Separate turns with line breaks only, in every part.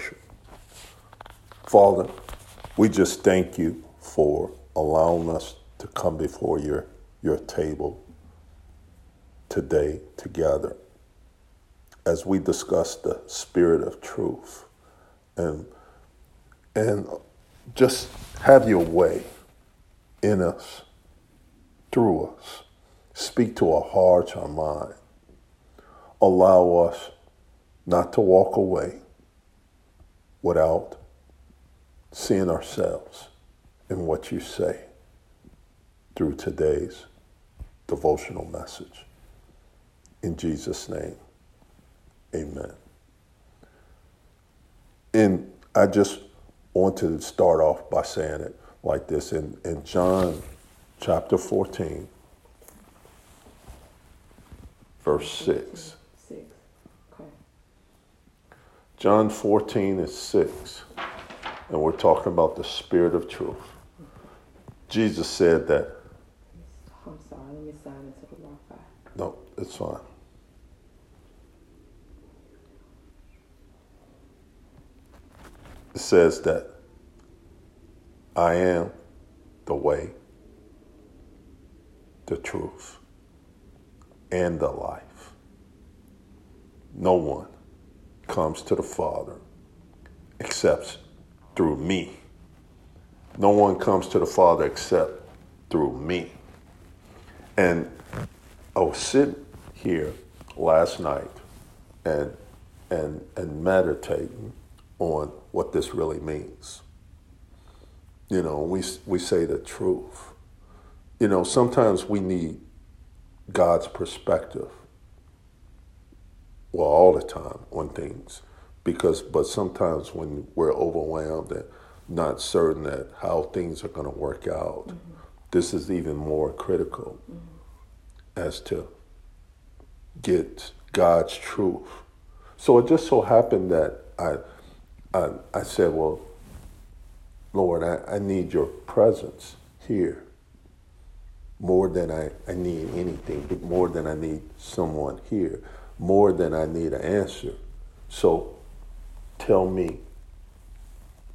worship. Father, we just thank you for allowing us to come before your, your table today together as we discuss the spirit of truth and and just have your way in us through us. Speak to our hearts our mind. Allow us not to walk away without seeing ourselves in what you say through today's devotional message in Jesus name Amen. And I just wanted to start off by saying it like this in, in John chapter 14, verse 6.
Six. Okay.
John 14 is 6. And we're talking about the spirit of truth. Jesus said that.
I'm sorry, let me sign into the Wi-Fi.
No, it's fine. It says that I am the way, the truth, and the life. No one comes to the Father except through me. No one comes to the Father except through me. And I was sitting here last night and and and meditating on what this really means. You know, we we say the truth. You know, sometimes we need God's perspective. Well, all the time on things, because but sometimes when we're overwhelmed and not certain that how things are going to work out, mm-hmm. this is even more critical mm-hmm. as to get God's truth. So it just so happened that I I, I said, Well, Lord, I, I need your presence here more than I, I need anything, but more than I need someone here, more than I need an answer. So tell me,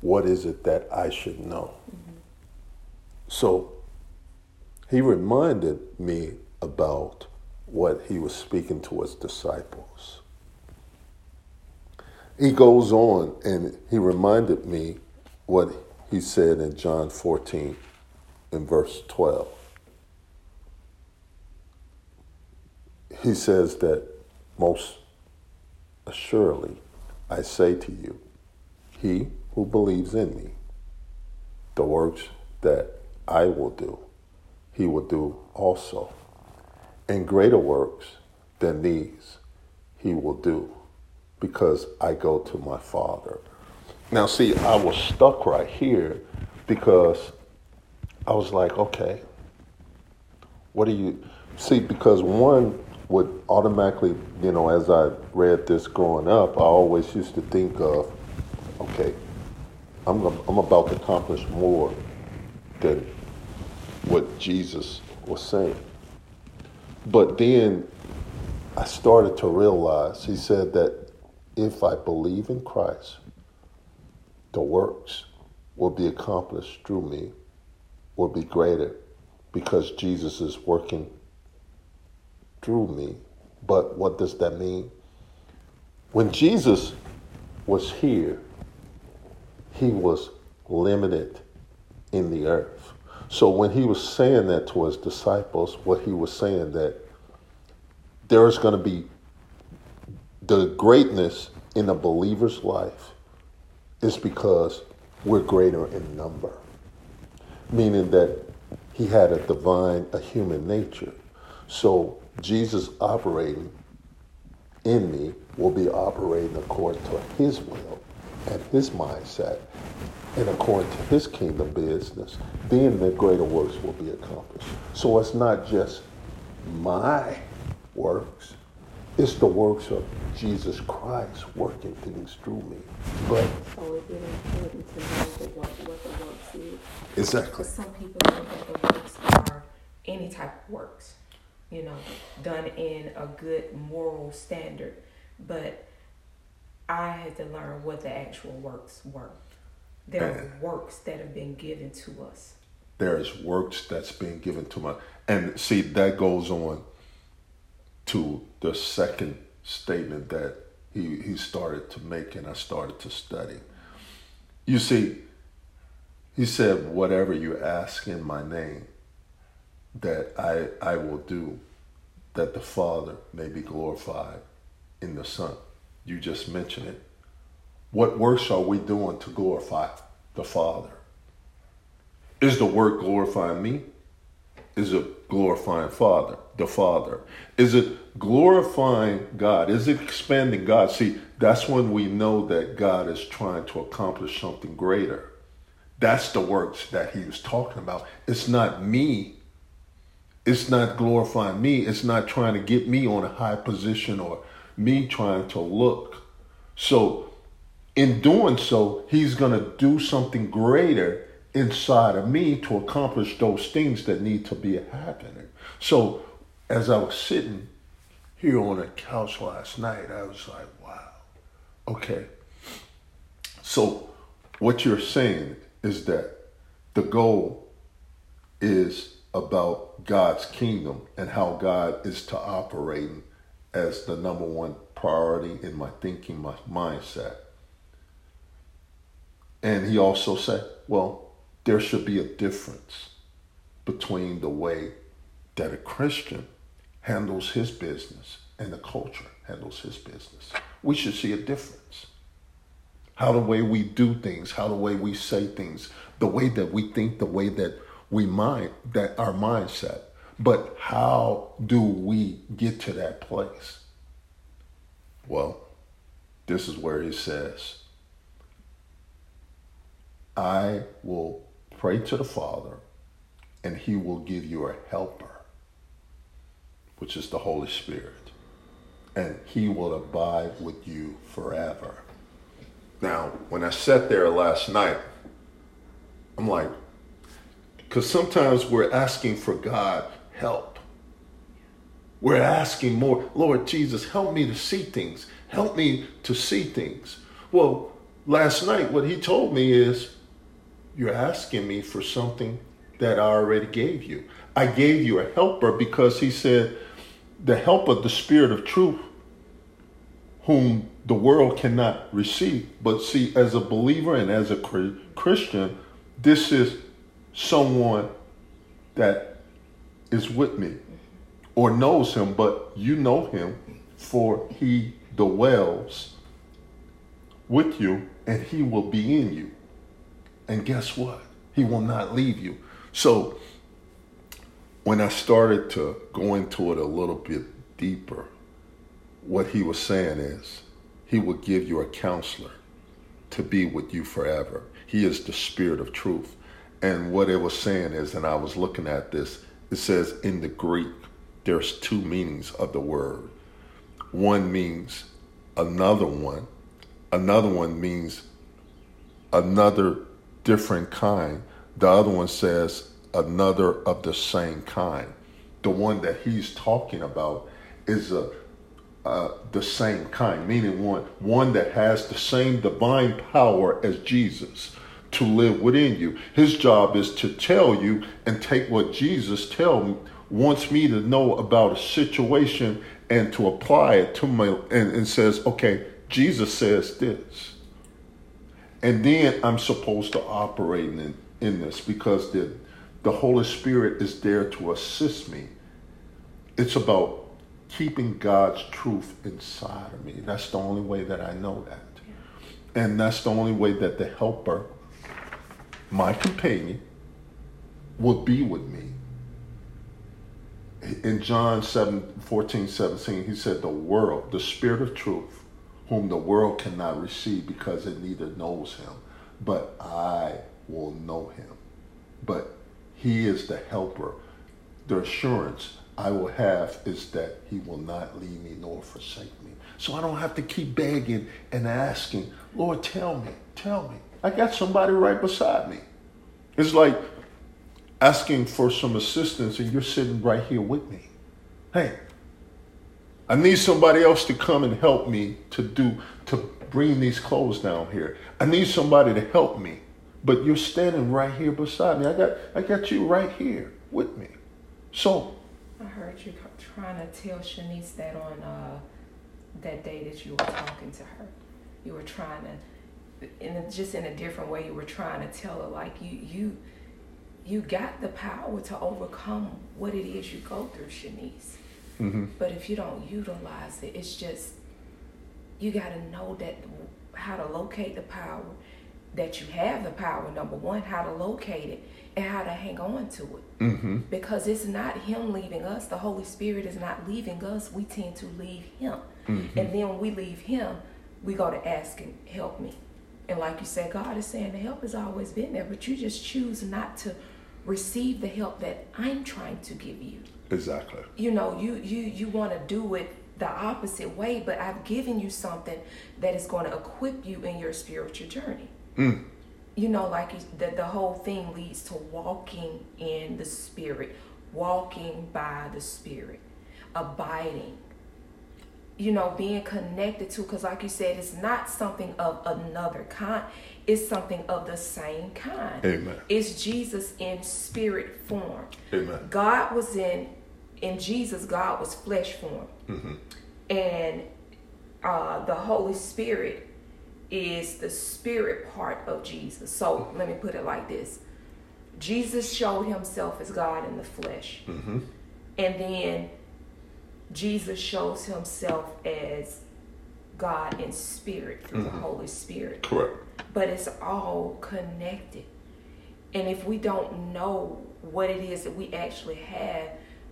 what is it that I should know? Mm-hmm. So he reminded me about what he was speaking to his disciples he goes on and he reminded me what he said in John 14 in verse 12. He says that most assuredly I say to you, he who believes in me, the works that I will do, he will do also. And greater works than these he will do because I go to my Father. Now, see, I was stuck right here because I was like, okay, what do you see? Because one would automatically, you know, as I read this growing up, I always used to think of, okay, I'm, I'm about to accomplish more than what Jesus was saying. But then I started to realize, he said that if I believe in Christ, the works will be accomplished through me, will be greater because Jesus is working through me. But what does that mean? When Jesus was here, he was limited in the earth. So when he was saying that to his disciples, what he was saying that there's going to be the greatness in a believer's life is because we're greater in number, meaning that he had a divine, a human nature. So Jesus operating in me will be operating according to his will and his mindset and according to his kingdom business, then the greater works will be accomplished. So it's not just my works, it's the works of Jesus Christ working things through me.
But oh, so it's really important to know the work, what the works is.
Exactly.
Because some people think that the works are any type of works, you know, done in a good moral standard. But I had to learn what the actual works were. There are works that have been given to us.
There's works that's been given to my and see that goes on to the second statement that he, he started to make and I started to study. You see, he said, Whatever you ask in my name, that I I will do, that the Father may be glorified in the Son. You just mentioned it. What works are we doing to glorify the Father? Is the work glorifying me? Is it glorifying Father, the Father? Is it glorifying God? Is it expanding God? See, that's when we know that God is trying to accomplish something greater. That's the works that he was talking about. It's not me. It's not glorifying me. It's not trying to get me on a high position or me trying to look. So, in doing so, he's going to do something greater inside of me to accomplish those things that need to be happening. So, as I was sitting here on a couch last night, I was like, wow, okay. So, what you're saying is that the goal is about God's kingdom and how God is to operate as the number one priority in my thinking, my mindset. And he also said, well, there should be a difference between the way that a Christian handles his business and the culture handles his business. We should see a difference. How the way we do things, how the way we say things, the way that we think, the way that we mind, that our mindset. But how do we get to that place? Well, this is where he says, I will pray to the Father, and he will give you a helper, which is the Holy Spirit, and he will abide with you forever. Now, when I sat there last night, I'm like, because sometimes we're asking for God help we're asking more, Lord Jesus, help me to see things. Help me to see things. Well, last night, what he told me is, You're asking me for something that I already gave you. I gave you a helper because he said, The help of the Spirit of truth, whom the world cannot receive. But see, as a believer and as a Christian, this is someone that is with me or knows him, but you know him, for he dwells with you and he will be in you. And guess what? He will not leave you. So when I started to go into it a little bit deeper, what he was saying is he will give you a counselor to be with you forever. He is the spirit of truth. And what it was saying is, and I was looking at this, it says in the Greek, there's two meanings of the word. One means another one, another one means another different kind. The other one says another of the same kind. The one that he's talking about is a uh, the same kind, meaning one one that has the same divine power as Jesus to live within you. His job is to tell you and take what Jesus tell wants me to know about a situation and to apply it to my and, and says, okay, Jesus says this. And then I'm supposed to operate in, in this because the, the Holy Spirit is there to assist me. It's about keeping God's truth inside of me. That's the only way that I know that. And that's the only way that the helper, my companion, will be with me in John 7, 14, 17, he said, The world, the spirit of truth, whom the world cannot receive because it neither knows him, but I will know him. But he is the helper. The assurance I will have is that he will not leave me nor forsake me. So I don't have to keep begging and asking, Lord, tell me, tell me. I got somebody right beside me. It's like asking for some assistance and you're sitting right here with me. Hey, I need somebody else to come and help me to do to bring these clothes down here. I need somebody to help me. But you're standing right here beside me. I got I got you right here with me. So
I heard you trying to tell Shanice that on uh, that day that you were talking to her. You were trying to in a, just in a different way you were trying to tell her like you you you got the power to overcome what it is you go through, Shanice. Mm-hmm. But if you don't utilize it, it's just you got to know that how to locate the power that you have the power number one how to locate it and how to hang on to it mm-hmm. because it's not him leaving us the holy spirit is not leaving us we tend to leave him mm-hmm. and then when we leave him we go to ask him help me and like you said god is saying the help has always been there but you just choose not to receive the help that i'm trying to give you
exactly
you know you you you want to do it the opposite way, but I've given you something that is going to equip you in your spiritual journey. Mm. You know, like the, the whole thing leads to walking in the Spirit, walking by the Spirit, abiding. You know, being connected to, because like you said, it's not something of another kind, it's something of the same kind.
Amen.
It's Jesus in spirit form.
Amen.
God was in in Jesus, God was flesh form. Mm-hmm. And uh, the Holy Spirit is the spirit part of Jesus. So let me put it like this Jesus showed himself as God in the flesh. Mm-hmm. And then Jesus shows himself as God in spirit through mm-hmm. the Holy Spirit.
Correct.
But it's all connected. And if we don't know what it is that we actually have,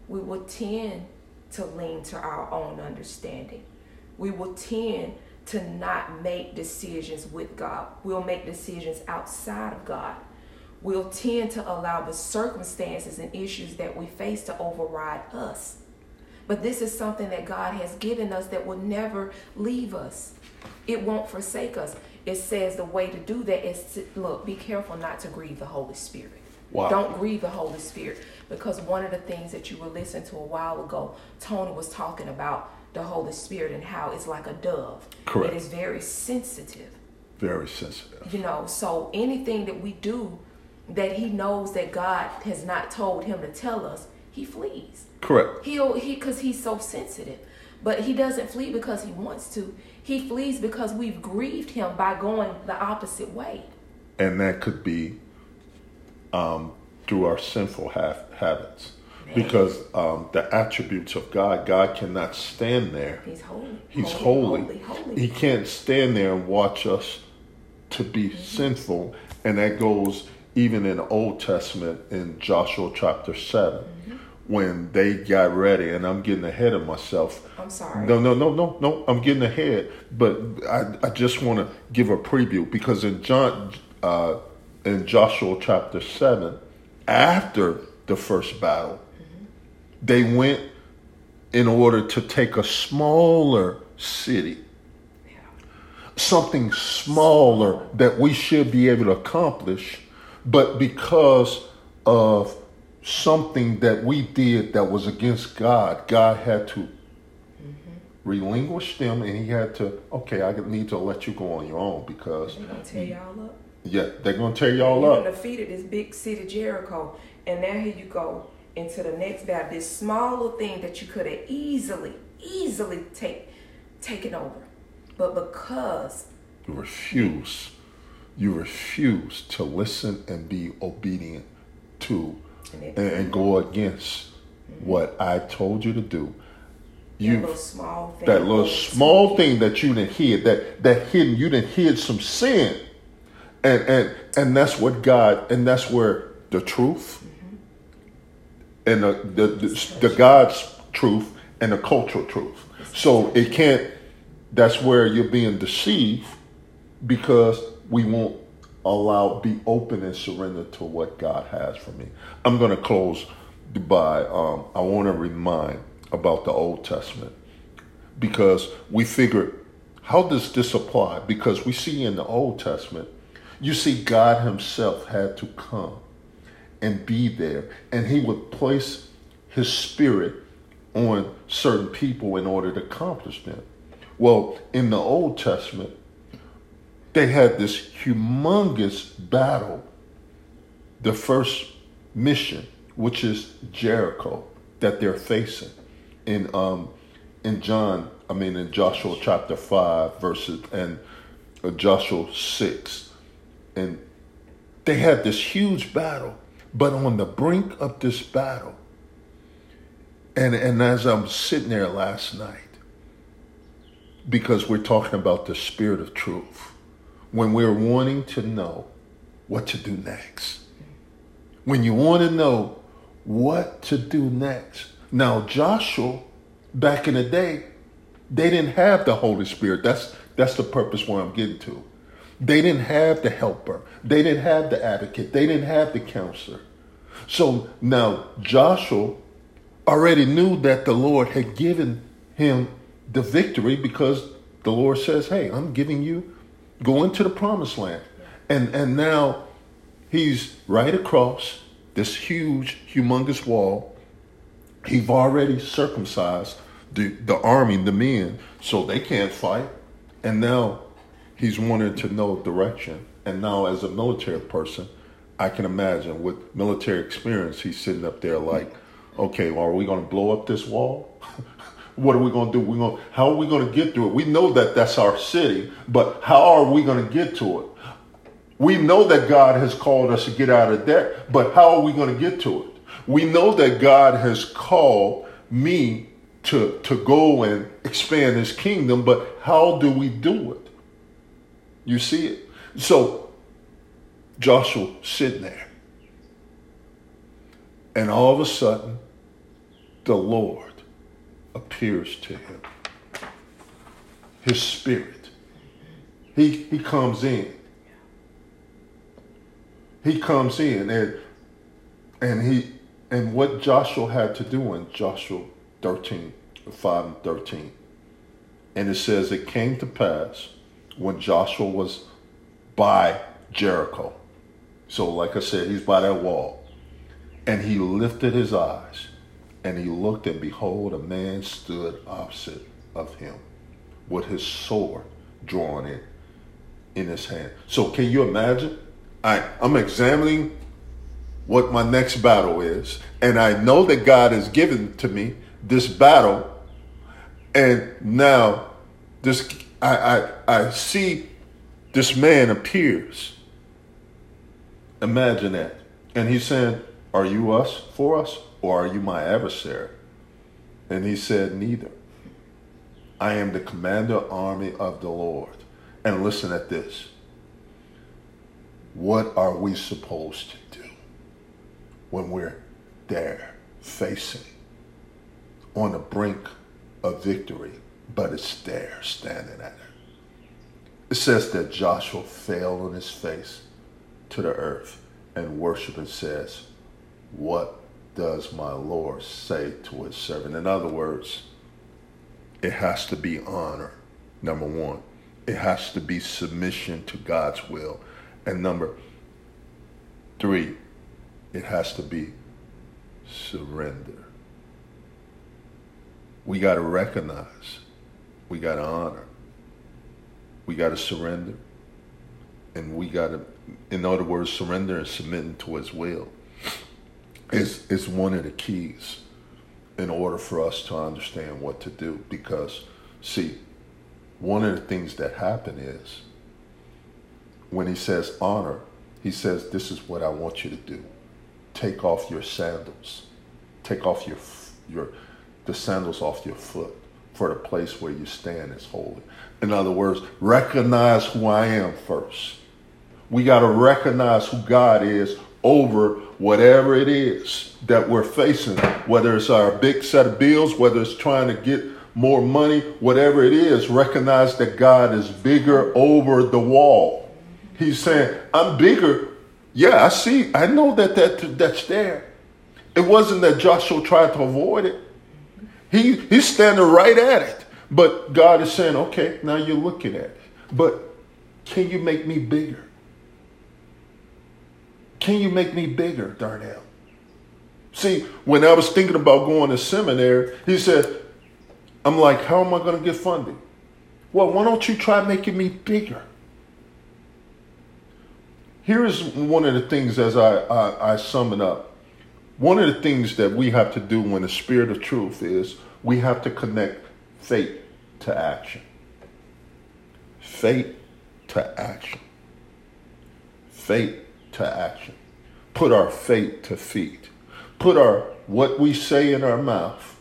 we will tend to lean to our own understanding. We will tend to not make decisions with God. We'll make decisions outside of God. We'll tend to allow the circumstances and issues that we face to override us. But this is something that God has given us that will never leave us. It won't forsake us. It says the way to do that is to look, be careful not to grieve the Holy Spirit. Wow. Don't grieve the Holy Spirit because one of the things that you were listening to a while ago, Tony was talking about the Holy Spirit and how it's like a dove.
Correct.
It is very sensitive.
Very sensitive.
You know, so anything that we do that he knows that God has not told him to tell us, he flees.
Correct.
He'll he because he's so sensitive. But he doesn't flee because he wants to. He flees because we've grieved him by going the opposite way.
And that could be um, through our sinful ha- habits. Because um, the attributes of God, God cannot stand there.
He's holy.
He's
holy. holy. holy.
He can't stand there and watch us to be mm-hmm. sinful. And that goes even in the Old Testament in Joshua chapter 7 mm-hmm. When they got ready. And I'm getting ahead of myself.
I'm sorry.
No, no, no, no, no. I'm getting ahead. But I, I just want to give a preview because in John, uh, in Joshua chapter 7, after the first battle, mm-hmm. they went in order to take a smaller city, yeah. something smaller that we should be able to accomplish, but because of something that we did that was against God, God had to mm-hmm. relinquish them and he had to, okay, I need to let you go on your own because.
They're going to tear y'all up.
Yeah, they're gonna tear y'all
you
up.
You defeated this big city Jericho, and now here you go into the next battle. This small little thing that you could have easily, easily take taken over, but because
you refuse, you refuse to listen and be obedient to, and, and go against mm-hmm. what I told you to do.
You that little small thing,
that little small thing that you didn't hear, that that hidden, you didn't hear some sin and and and that's what God and that's where the truth mm-hmm. and the the, the the, God's truth and the cultural truth. So it can't. That's where you're being deceived because we won't allow be open and surrender to what God has for me. I'm going to close by um, I want to remind about the Old Testament because we figure how does this apply? Because we see in the Old Testament you see, God Himself had to come and be there, and He would place His Spirit on certain people in order to accomplish them. Well, in the Old Testament, they had this humongous battle, the first mission, which is Jericho, that they're facing. In um, in John, I mean in Joshua chapter five, verses and uh, Joshua six, and they had this huge battle. But on the brink of this battle, and and as I'm sitting there last night, because we're talking about the spirit of truth, when we're wanting to know what to do next, when you want to know what to do next. Now, Joshua, back in the day, they didn't have the Holy Spirit. That's that's the purpose where I'm getting to. They didn't have the helper. They didn't have the advocate. They didn't have the counselor. So now Joshua already knew that the Lord had given him the victory because the Lord says, Hey, I'm giving you, go into the promised land. And and now he's right across this huge, humongous wall. He's already circumcised the, the army, the men, so they can't fight. And now he's wanting to know direction. And now, as a military person, I can imagine with military experience, he's sitting up there like, okay, well, are we going to blow up this wall? what are we going to do? We going how are we going to get through it? We know that that's our city, but how are we going to get to it? We know that God has called us to get out of debt, but how are we going to get to it? We know that God has called me to, to go and expand his kingdom, but how do we do it? You see it? So Joshua sitting there. And all of a sudden, the Lord appears to him. His spirit. He, he comes in. He comes in and and he and what Joshua had to do in Joshua 13, 5 and 13. And it says it came to pass when Joshua was by Jericho. So, like I said, he's by that wall. And he lifted his eyes and he looked, and behold, a man stood opposite of him with his sword drawn in, in his hand. So, can you imagine? I, I'm examining what my next battle is, and I know that God has given to me this battle, and now this I, I, I see this man appears. Imagine that. And he's saying, Are you us for us, or are you my adversary? And he said, Neither. I am the commander army of the Lord. And listen at this. What are we supposed to do when we're there facing on the brink of victory, but it's there standing at it? It says that Joshua fell on his face to the earth and worshiped and says, What does my Lord say to his servant? In other words, it has to be honor, number one. It has to be submission to God's will. And number three, it has to be surrender. We got to recognize, we got to honor, we got to surrender. And we got to, in other words, surrender and submitting to his will is, is one of the keys in order for us to understand what to do. Because, see, one of the things that happen is when he says honor, he says, This is what I want you to do. Take off your sandals. Take off your, your the sandals off your foot for the place where you stand is holy. In other words, recognize who I am first. We got to recognize who God is over whatever it is that we're facing, whether it's our big set of bills, whether it's trying to get more money, whatever it is, recognize that God is bigger over the wall. He's saying, I'm bigger. Yeah, I see. I know that, that that's there. It wasn't that Joshua tried to avoid it. He, he's standing right at it. But God is saying, okay, now you're looking at it. But can you make me bigger? Can you make me bigger, Darnell? See, when I was thinking about going to seminary, he said, I'm like, how am I going to get funding? Well, why don't you try making me bigger? here's one of the things as I, I, I sum it up. One of the things that we have to do when the spirit of truth is we have to connect faith to action. Faith to action. Faith to action. Put our faith to feet. Put our what we say in our mouth,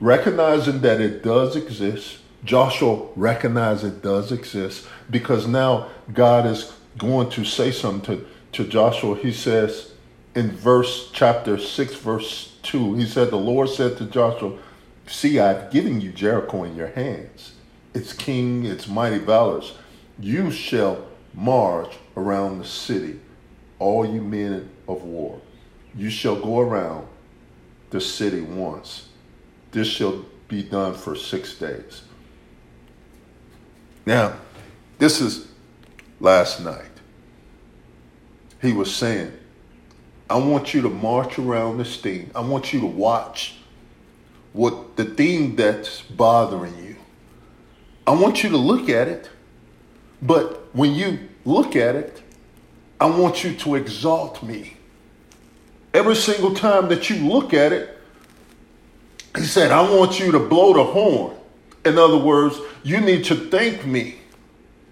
recognizing that it does exist. Joshua recognized it does exist because now God is going to say something to, to Joshua. He says in verse chapter 6, verse 2, he said, The Lord said to Joshua, See, I've given you Jericho in your hands. Its king, its mighty valors. You shall march around the city, all you men of war. You shall go around the city once. This shall be done for six days. Now, this is last night. He was saying, I want you to march around this thing. I want you to watch what the thing that's bothering you. I want you to look at it, but when you look at it, I want you to exalt me. Every single time that you look at it, he said, I want you to blow the horn. In other words, you need to thank me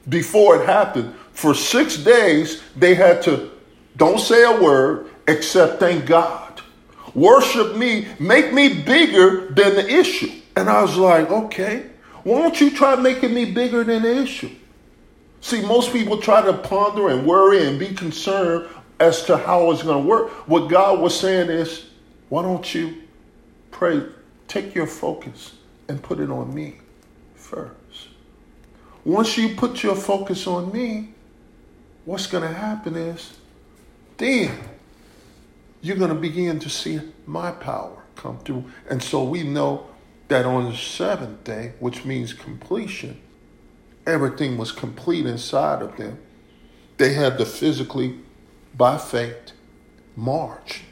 before it happened. For six days, they had to, don't say a word except thank God. Worship me, make me bigger than the issue. And I was like, okay, why don't you try making me bigger than the issue? See, most people try to ponder and worry and be concerned as to how it's going to work. What God was saying is, why don't you pray, take your focus and put it on me first. Once you put your focus on me, what's going to happen is, then you're going to begin to see my power come through. And so we know that on the seventh day, which means completion, everything was complete inside of them. They had to physically, by faith, march.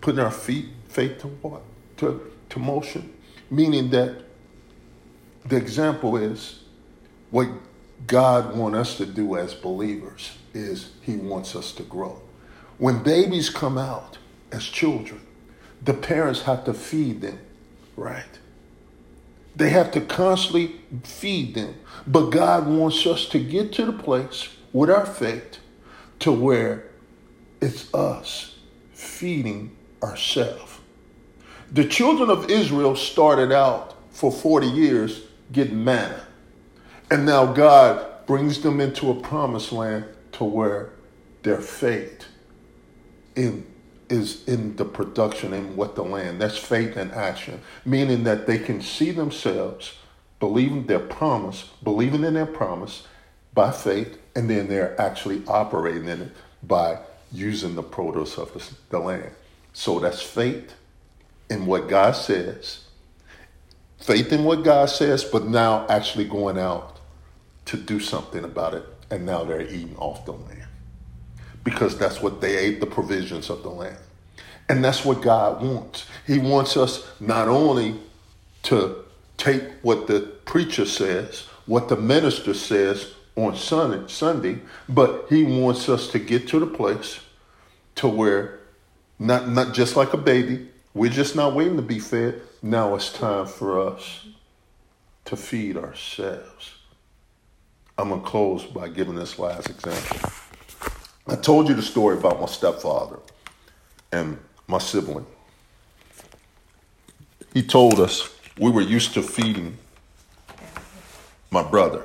Putting our feet, faith to what? To, to motion. Meaning that the example is what God wants us to do as believers is he wants us to grow. When babies come out as children, the parents have to feed them, right? They have to constantly feed them. But God wants us to get to the place with our faith to where it's us feeding ourselves. The children of Israel started out for 40 years getting manna. And now God brings them into a promised land to where their faith in, is in the production in what the land. That's faith and action, meaning that they can see themselves believing their promise, believing in their promise by faith, and then they're actually operating in it by using the produce of the, the land. So that's faith in what God says, faith in what God says, but now actually going out to do something about it. And now they're eating off the land because that's what they ate the provisions of the land. And that's what God wants. He wants us not only to take what the preacher says, what the minister says on Sunday, but he wants us to get to the place to where not not just like a baby, we're just not waiting to be fed. Now it's time for us to feed ourselves. I'm to close by giving this last example. I told you the story about my stepfather and my sibling. He told us we were used to feeding my brother,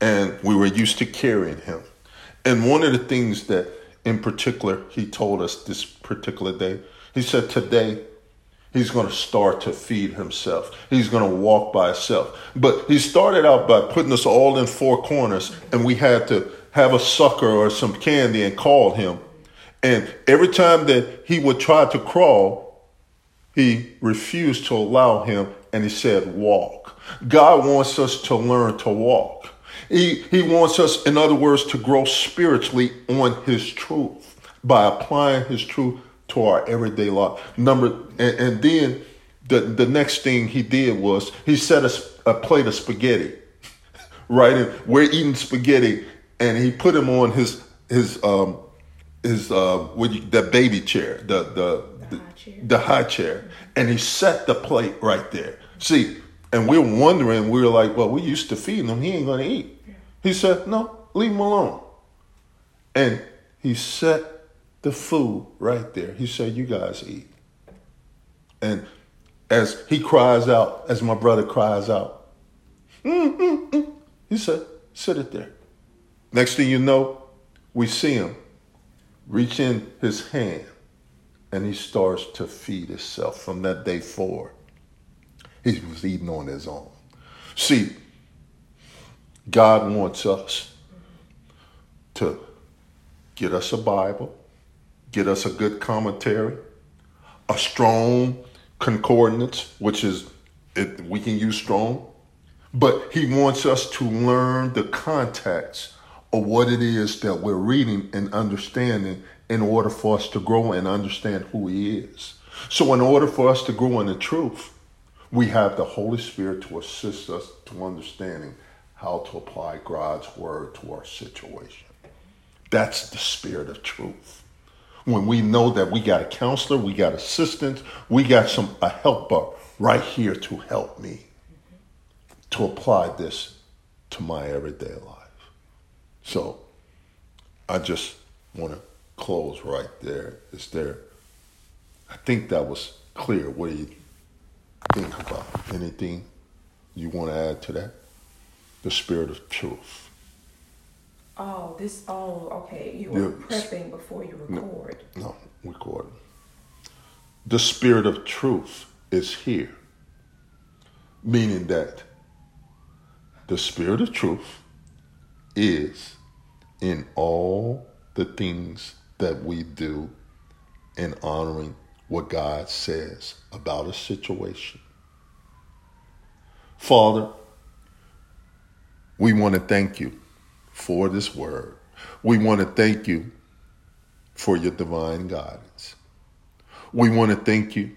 and we were used to carrying him. And one of the things that, in particular, he told us this particular day, he said, Today, he's going to start to feed himself. He's going to walk by himself. But he started out by putting us all in four corners, and we had to have a sucker or some candy and call him. And every time that he would try to crawl, he refused to allow him and he said, walk. God wants us to learn to walk. He, he wants us, in other words, to grow spiritually on his truth by applying his truth to our everyday life. Number and, and then the the next thing he did was he set a, a uh, plate of spaghetti, right? And we're eating spaghetti, and he put him on his his um his uh what you, the baby chair, the the
The high chair.
the high chair, and he set the plate right there. See, and we're wondering, we're like, well, we used to feed him. He ain't gonna eat. He said, no, leave him alone. And he set the food right there. He said, you guys eat. And as he cries out, as my brother cries out, "Mm, mm, mm," he said, sit it there. Next thing you know, we see him reach in his hand and he starts to feed himself from that day forward. He was eating on his own. See, God wants us to get us a Bible, get us a good commentary, a strong concordance, which is it, we can use strong, but he wants us to learn the context of what it is that we're reading and understanding in order for us to grow and understand who he is. So, in order for us to grow in the truth, we have the Holy Spirit to assist us to understanding how to apply God's word to our situation. That's the spirit of truth. When we know that we got a counselor, we got assistance, we got some a helper right here to help me to apply this to my everyday life. So I just want to close right there. Is there I think that was clear. What do you think about? Anything you want to add to that? The spirit of truth.
Oh, this. Oh, okay. You were
Yeah.
prepping before you record.
No, recording. The spirit of truth is here. Meaning that the spirit of truth is in all the things that we do in honoring what God says about a situation. Father, we want to thank you for this word. We want to thank you for your divine guidance. We want to thank you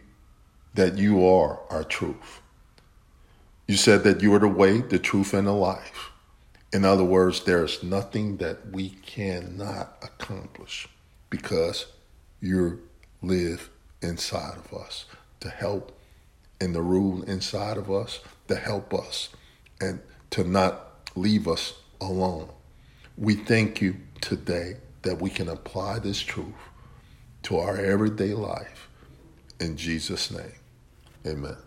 that you are our truth. You said that you are the way, the truth, and the life. In other words, there is nothing that we cannot accomplish because you live inside of us to help and to rule inside of us to help us and to not leave us alone. We thank you today that we can apply this truth to our everyday life. In Jesus' name, amen.